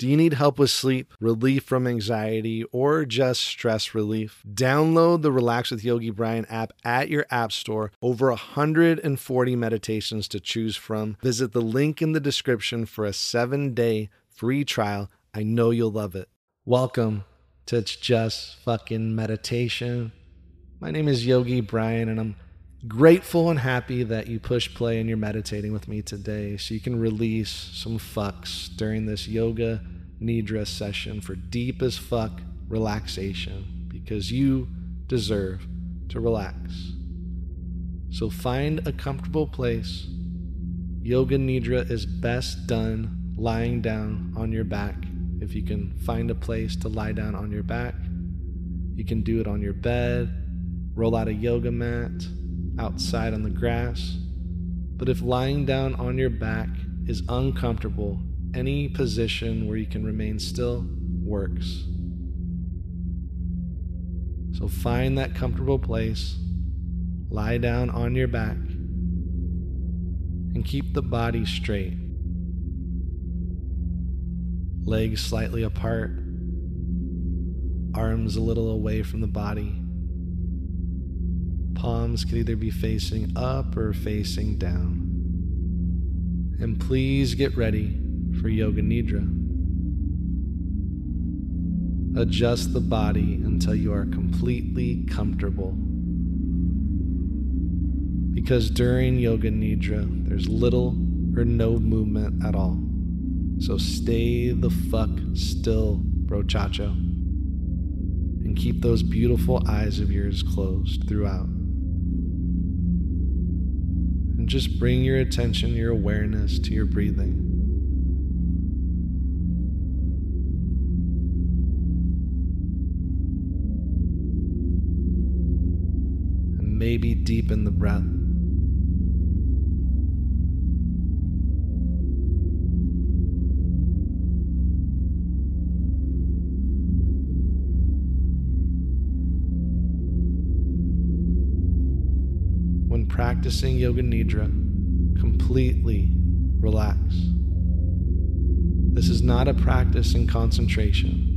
Do you need help with sleep, relief from anxiety, or just stress relief? Download the Relax with Yogi Bryan app at your app store. Over 140 meditations to choose from. Visit the link in the description for a seven day free trial. I know you'll love it. Welcome to It's Just Fucking Meditation. My name is Yogi Bryan, and I'm grateful and happy that you push play and you're meditating with me today so you can release some fucks during this yoga nidra session for deep as fuck relaxation because you deserve to relax. So find a comfortable place. Yoga nidra is best done lying down on your back. If you can find a place to lie down on your back, you can do it on your bed, roll out a yoga mat, outside on the grass. But if lying down on your back is uncomfortable, any position where you can remain still works. So find that comfortable place, lie down on your back, and keep the body straight. Legs slightly apart, arms a little away from the body. Palms could either be facing up or facing down. And please get ready for Yoga Nidra. Adjust the body until you are completely comfortable. Because during Yoga Nidra, there's little or no movement at all. So stay the fuck still, brochacho. And keep those beautiful eyes of yours closed throughout just bring your attention, your awareness to your breathing. And maybe deepen the breath. Practicing Yoga Nidra, completely relax. This is not a practice in concentration.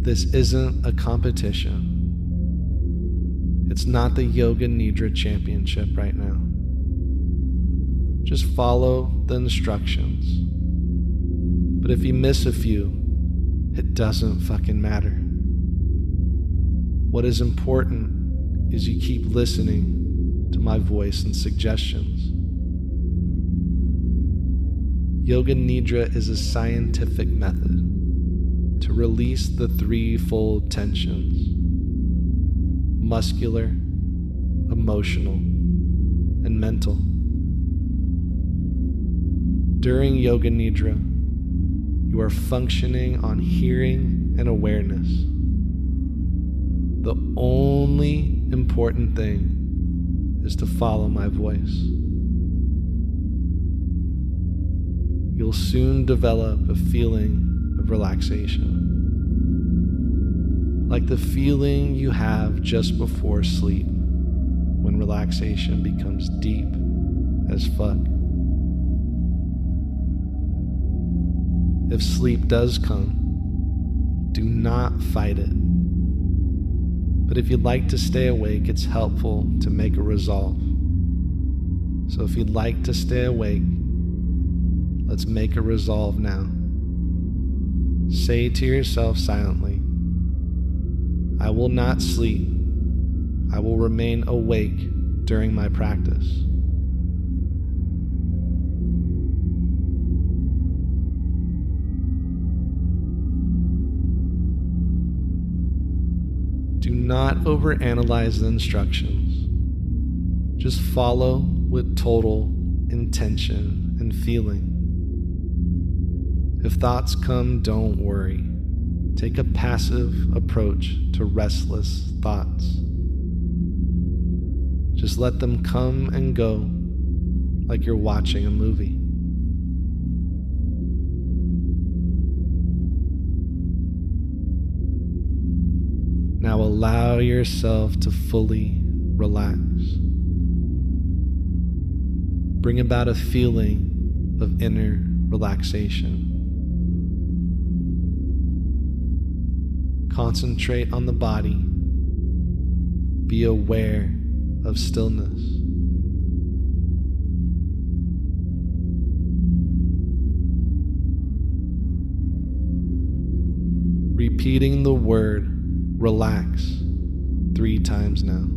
This isn't a competition. It's not the Yoga Nidra Championship right now. Just follow the instructions. But if you miss a few, it doesn't fucking matter. What is important is you keep listening to my voice and suggestions. Yoga Nidra is a scientific method to release the threefold tensions muscular, emotional, and mental. During Yoga Nidra, you are functioning on hearing and awareness. The only important thing is to follow my voice. You'll soon develop a feeling of relaxation, like the feeling you have just before sleep when relaxation becomes deep as fuck. If sleep does come, do not fight it but if you'd like to stay awake, it's helpful to make a resolve. So if you'd like to stay awake, let's make a resolve now. Say to yourself silently, I will not sleep. I will remain awake during my practice. Do not overanalyze the instructions. Just follow with total intention and feeling. If thoughts come, don't worry. Take a passive approach to restless thoughts. Just let them come and go like you're watching a movie. yourself to fully relax. Bring about a feeling of inner relaxation. Concentrate on the body. Be aware of stillness. repeating the word relax three times now.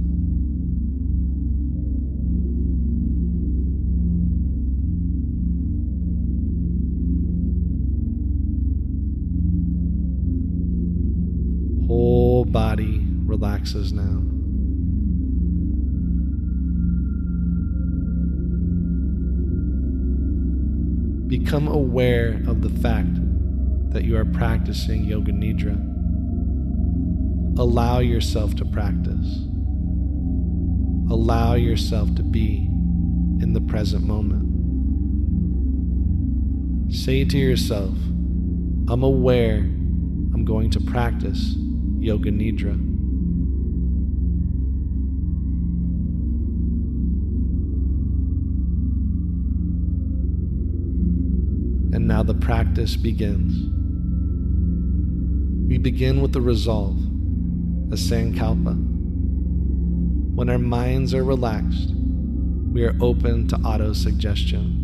Whole body relaxes now. Become aware of the fact that you are practicing Yoga Nidra. Allow yourself to practice. Allow yourself to be in the present moment. Say to yourself, I'm aware I'm going to practice Yoga Nidra. And now the practice begins. We begin with the resolve, a sankalpa. When our minds are relaxed, we are open to auto-suggestion.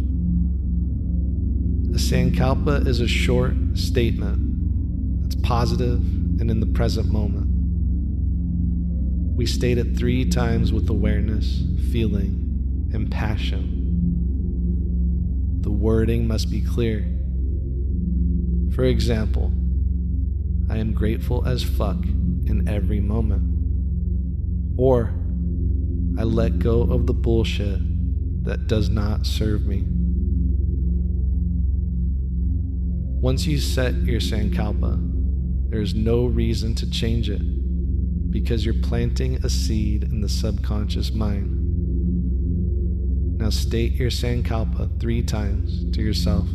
A sankalpa is a short statement that's positive and in the present moment. We state it three times with awareness, feeling, and passion. The wording must be clear. For example, I am grateful as fuck in every moment. Or, I let go of the bullshit that does not serve me. Once you set your Sankalpa, there is no reason to change it because you're planting a seed in the subconscious mind. Now state your Sankalpa three times to yourself.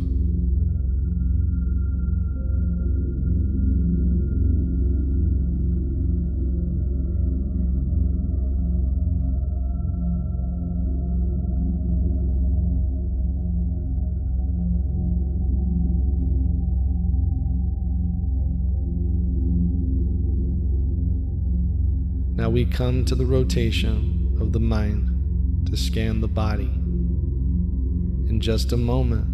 We come to the rotation of the mind to scan the body. In just a moment,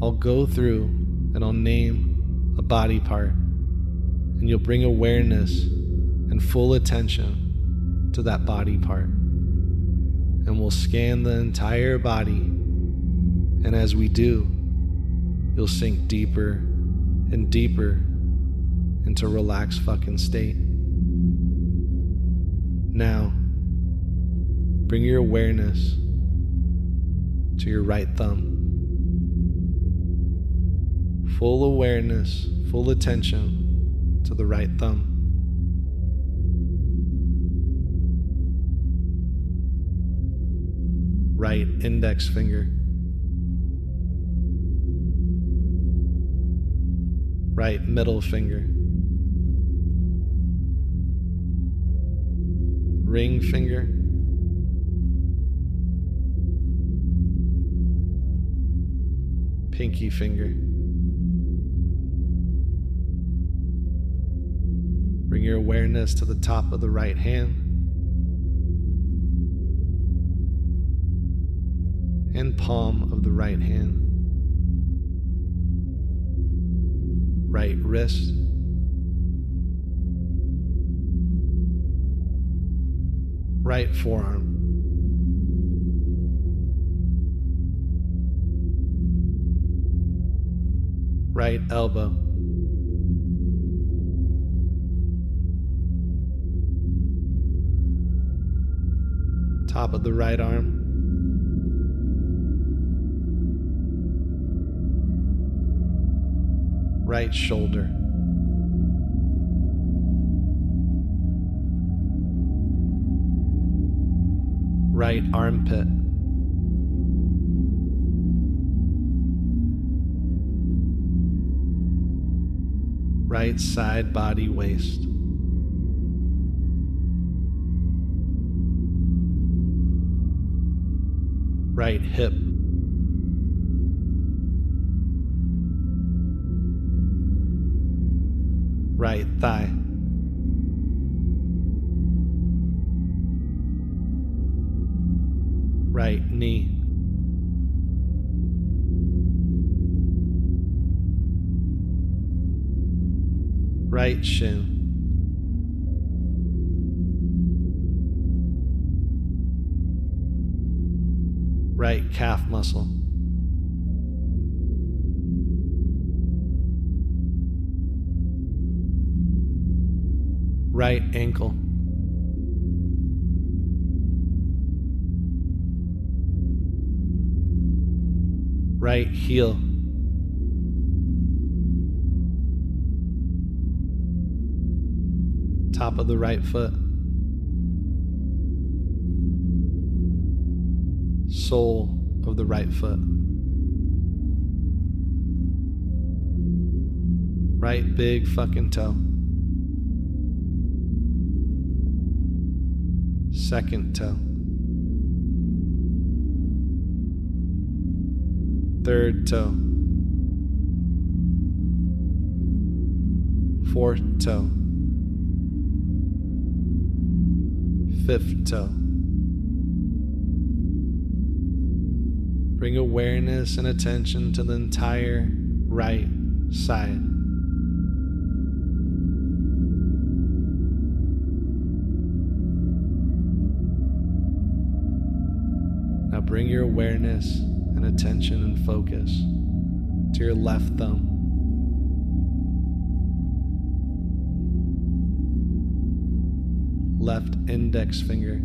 I'll go through and I'll name a body part, and you'll bring awareness and full attention to that body part. And we'll scan the entire body, and as we do, you'll sink deeper and deeper into relaxed fucking state. Now, bring your awareness to your right thumb. Full awareness, full attention to the right thumb. Right index finger. Right middle finger. Ring finger. Pinky finger. Bring your awareness to the top of the right hand. And palm of the right hand. Right wrist. Right forearm. Right elbow. Top of the right arm. Right shoulder. Right armpit. Right side body waist. Right hip. right thigh. Right knee. Right shin. Right calf muscle. right ankle. Right heel. Top of the right foot. Sole of the right foot. Right big fucking toe. second toe, third toe, fourth toe, fifth toe. Bring awareness and attention to the entire right side. Now bring your awareness attention and focus to your left thumb. Left index finger.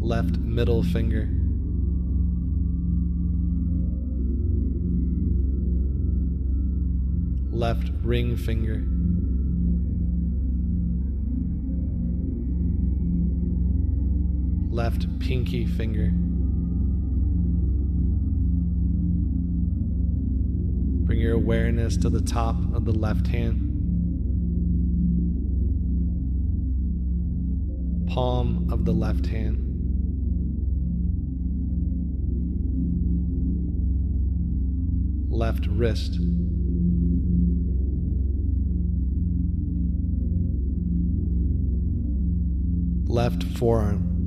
Left middle finger. Left ring finger. Left pinky finger. Bring your awareness to the top of the left hand. Palm of the left hand. Left wrist. Left forearm.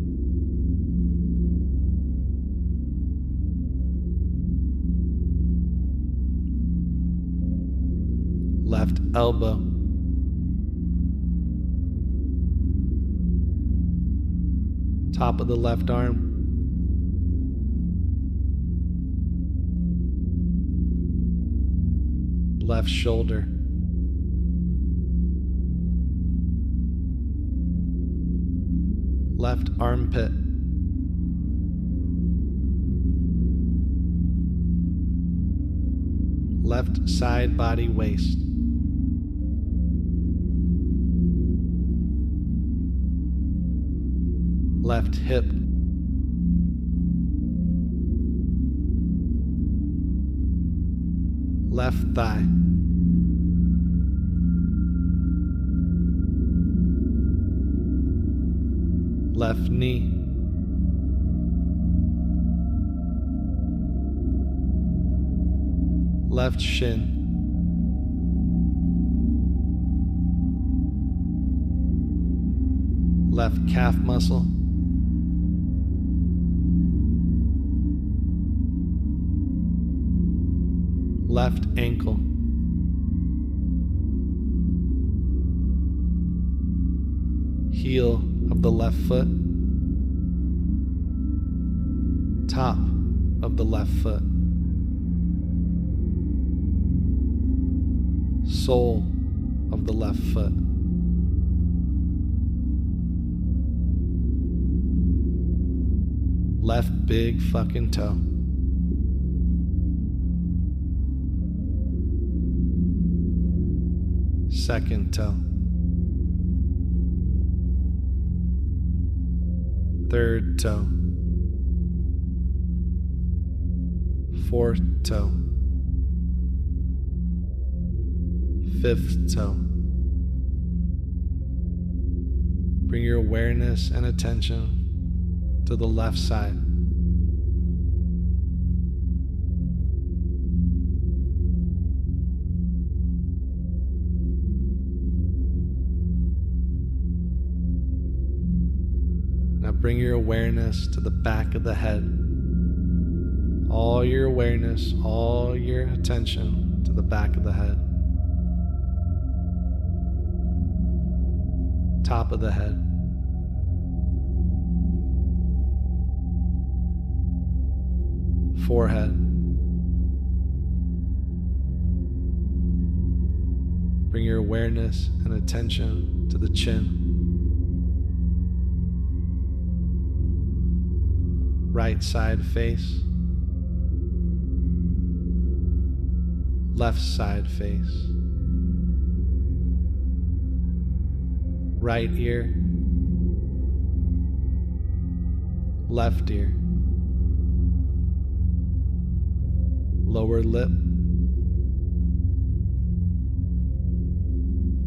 Left elbow. Top of the left arm. Left shoulder. Left armpit. Left side body waist. Left hip. Left thigh. Left knee. Left shin. left calf muscle. Left ankle. Heel of the left foot. Top of the left foot. Sole of the left foot. Left big fucking toe. Second toe, third toe, fourth toe, fifth toe. Bring your awareness and attention to the left side. Bring your awareness to the back of the head. All your awareness, all your attention to the back of the head. Top of the head. Forehead. Bring your awareness and attention to the chin. Right side face. Left side face. Right ear. Left ear. Lower lip.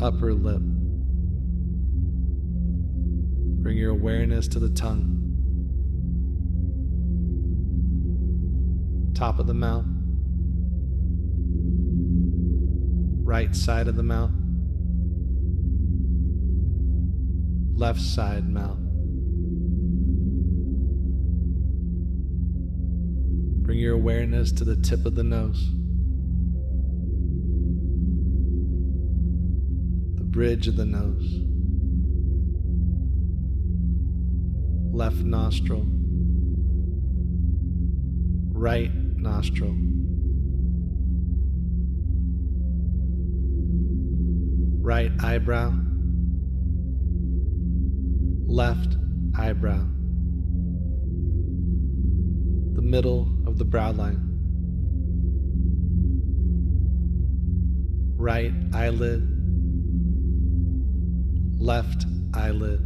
upper lip. Bring your awareness to the tongue, top of the mouth, right side of the mouth, left side mouth. Bring your awareness to the tip of the nose. The bridge of the nose, left nostril, right nostril. Right eyebrow, left eyebrow, the middle of the brow line, right eyelid, left eyelid,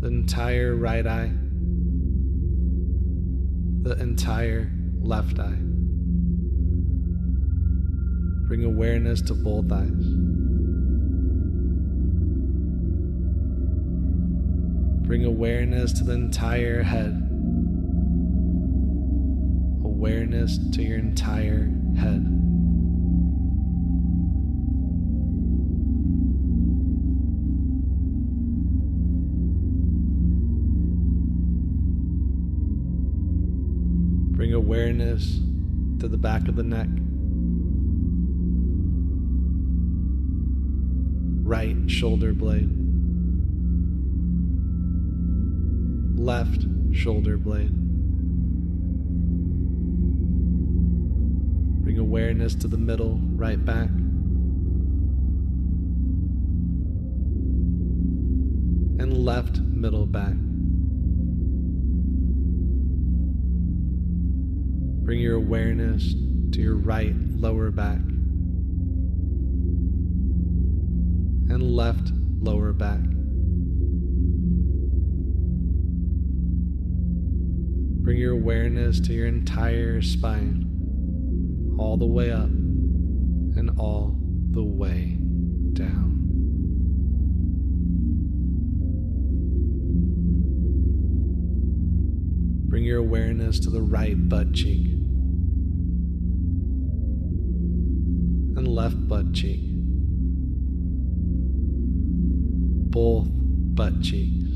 the entire right eye, the entire left eye. Bring awareness to both eyes. Bring awareness to the entire head. Awareness to your entire head. To the back of the neck. Right shoulder blade. Left shoulder blade. Bring awareness to the middle right back. And left middle back. Bring your awareness to your right lower back and left lower back. Bring your awareness to your entire spine, all the way up and all the way down. Bring your awareness to the right butt cheek. Left butt cheek. Both butt cheeks.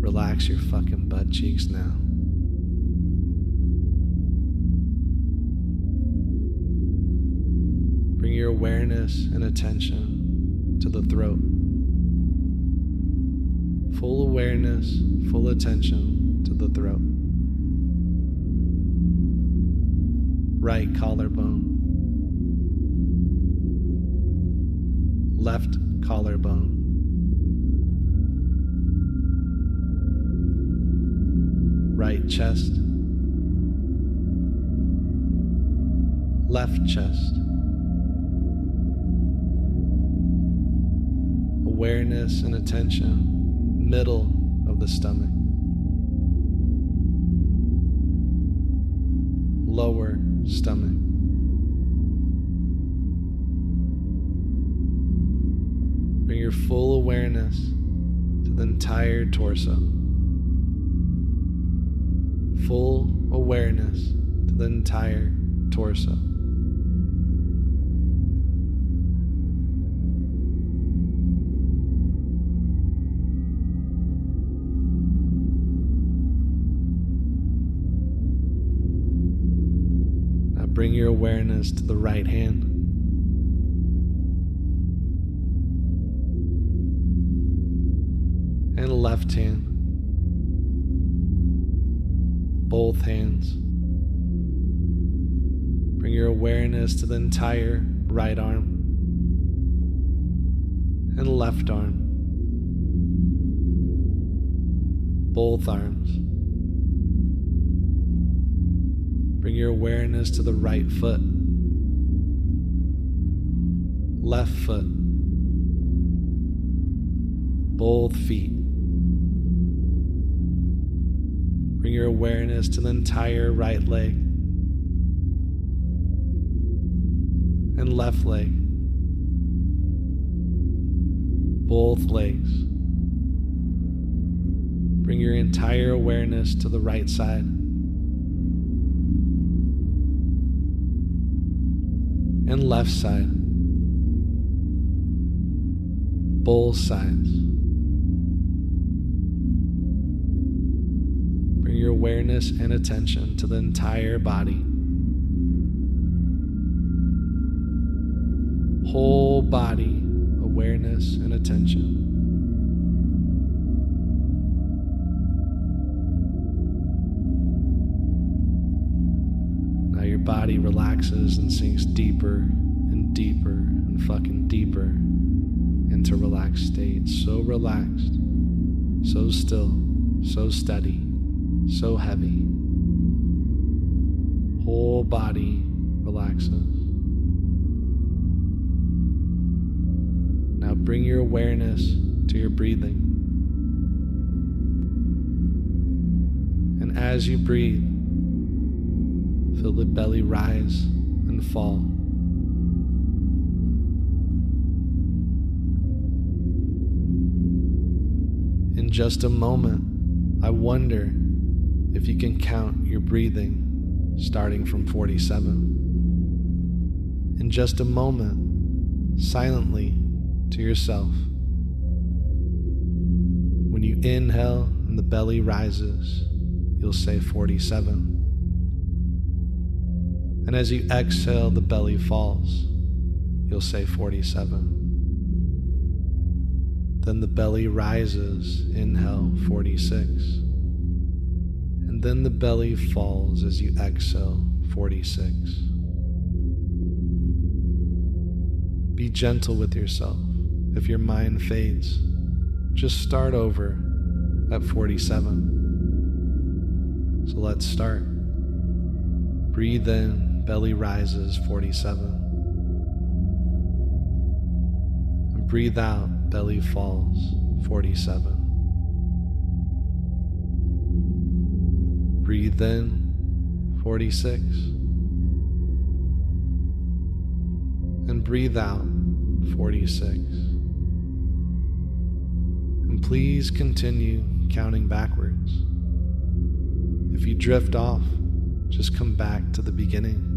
Relax your fucking butt cheeks now. Bring your awareness and attention to the throat. Full awareness, full attention to the throat. right collarbone, left collarbone, right chest, left chest. Awareness and attention, middle of the stomach. full awareness to the entire torso. Full awareness to the entire torso. Now Bring your awareness to the right hand. Left hand. Both hands. Bring your awareness to the entire right arm and left arm. Both arms. Bring your awareness to the right foot, left foot, both feet. Bring your awareness to the entire right leg and left leg, both legs. Bring your entire awareness to the right side. and left side, both sides. Your awareness and attention to the entire body. Whole body awareness and attention. Now your body relaxes and sinks deeper and deeper and fucking deeper into relaxed state. So relaxed, so still, so steady, so heavy. Whole body relaxes. Now bring your awareness to your breathing. And as you breathe, feel the belly rise and fall. In just a moment, I wonder if you can count your breathing starting from 47. In just a moment, silently to yourself. When you inhale and the belly rises, you'll say 47. And as you exhale, the belly falls. You'll say 47. Then the belly rises, inhale 46. Then the belly falls as you exhale 46. Be gentle with yourself. If your mind fades, just start over at 47. So let's start. Breathe in, belly rises 47. And breathe out, belly falls 47. Breathe in 46. And breathe out 46. And please continue counting backwards. If you drift off, just come back to the beginning.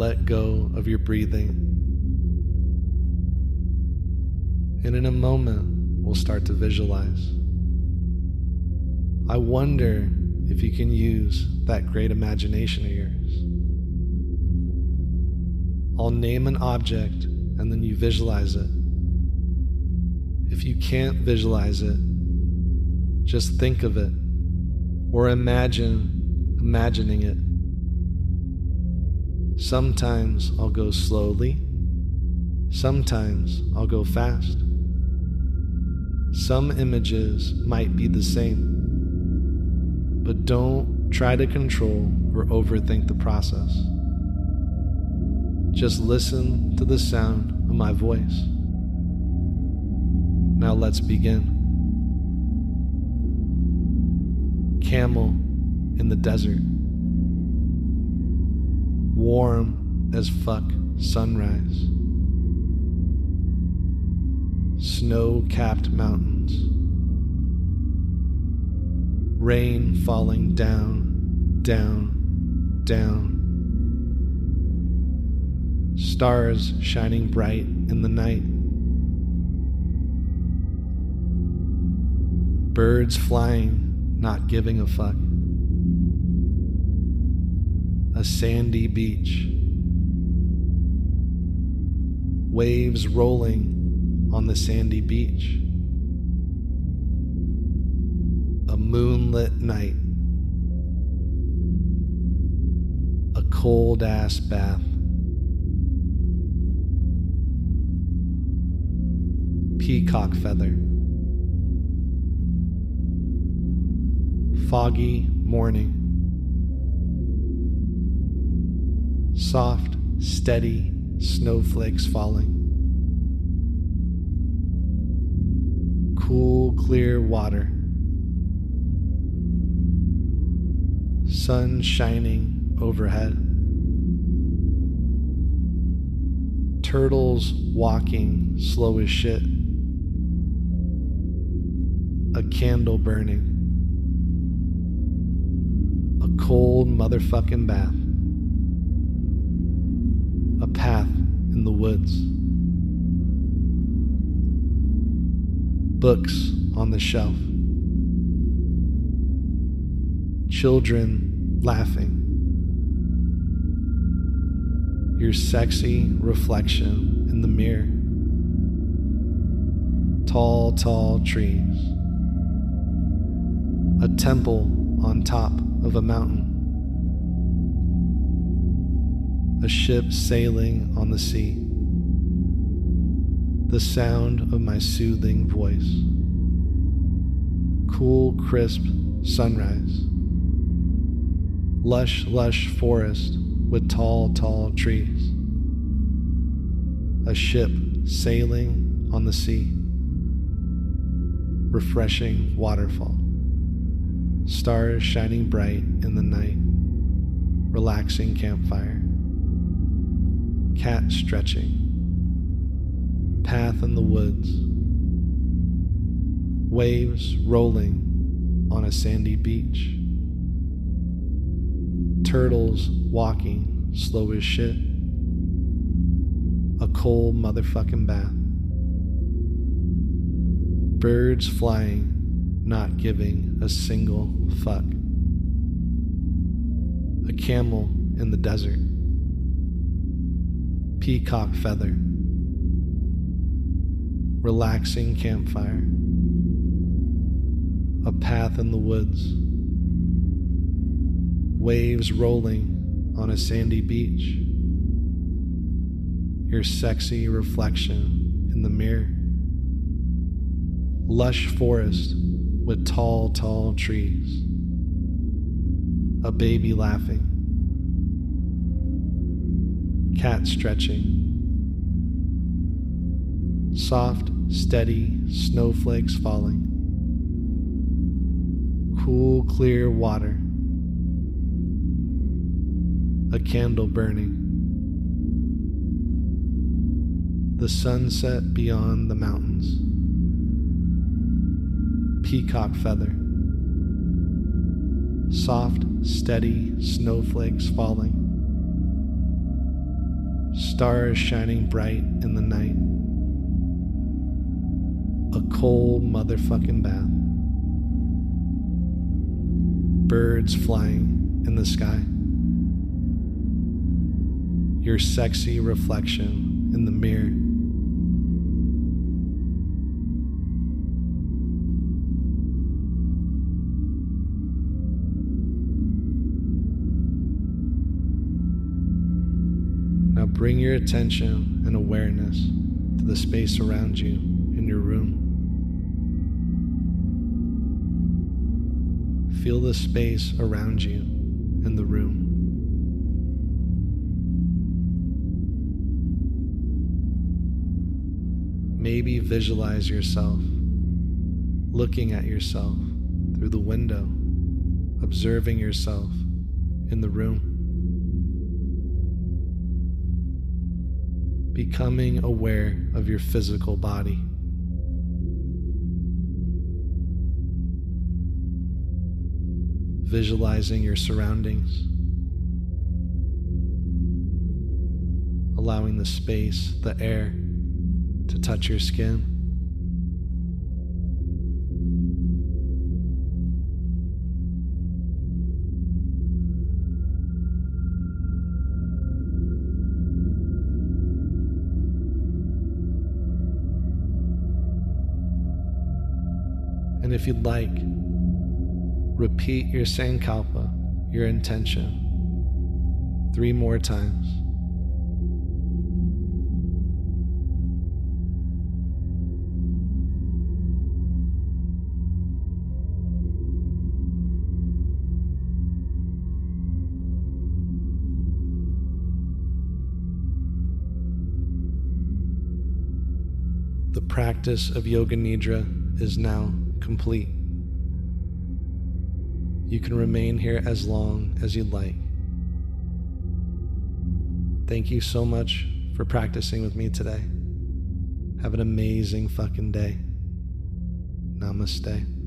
Let go of your breathing. And in a moment, we'll start to visualize. I wonder if you can use that great imagination of yours. I'll name an object and then you visualize it. If you can't visualize it, just think of it or imagine imagining it. Sometimes I'll go slowly, sometimes I'll go fast. Some images might be the same, but don't try to control or overthink the process. Just listen to the sound of my voice. Now let's begin. Camel in the desert. Warm as fuck sunrise. Snow capped mountains. Rain falling down, down, down. Stars shining bright in the night. Birds flying, not giving a fuck. A sandy beach. Waves rolling on the sandy beach. A moonlit night. A cold ass bath. Peacock feather. Foggy morning. Soft, steady snowflakes falling. Cool, clear water. Sun shining overhead. Turtles walking slow as shit. A candle burning. A cold motherfucking bath. Path in the woods. Books on the shelf. Children laughing. Your sexy reflection in the mirror. Tall, tall trees. A temple on top of a mountain. A ship sailing on the sea. The sound of my soothing voice. Cool, crisp sunrise. Lush, lush forest with tall, tall trees. A ship sailing on the sea. Refreshing waterfall. Stars shining bright in the night. Relaxing campfire. Cat stretching. Path in the woods. Waves rolling on a sandy beach. Turtles walking slow as shit. A cold motherfucking bath. Birds flying, not giving a single fuck. A camel in the desert. Peacock feather. Relaxing campfire. A path in the woods. Waves rolling on a sandy beach. Your sexy reflection in the mirror. Lush forest with tall, tall trees. A baby laughing. Cat stretching. Soft, steady snowflakes falling. Cool, clear water. A candle burning. The sunset beyond the mountains. Peacock feather. Soft, steady snowflakes falling. Stars shining bright in the night. A cold motherfucking bath. Birds flying in the sky. Your sexy reflection in the mirror. Bring your attention and awareness to the space around you in your room. Feel the space around you in the room. Maybe visualize yourself looking at yourself through the window, observing yourself in the room. Becoming aware of your physical body. Visualizing your surroundings. Allowing the space, the air, to touch your skin. And if you'd like, repeat your Sankalpa, your intention, three more times. The practice of Yoga Nidra is now complete. You can remain here as long as you'd like. Thank you so much for practicing with me today. Have an amazing fucking day. Namaste.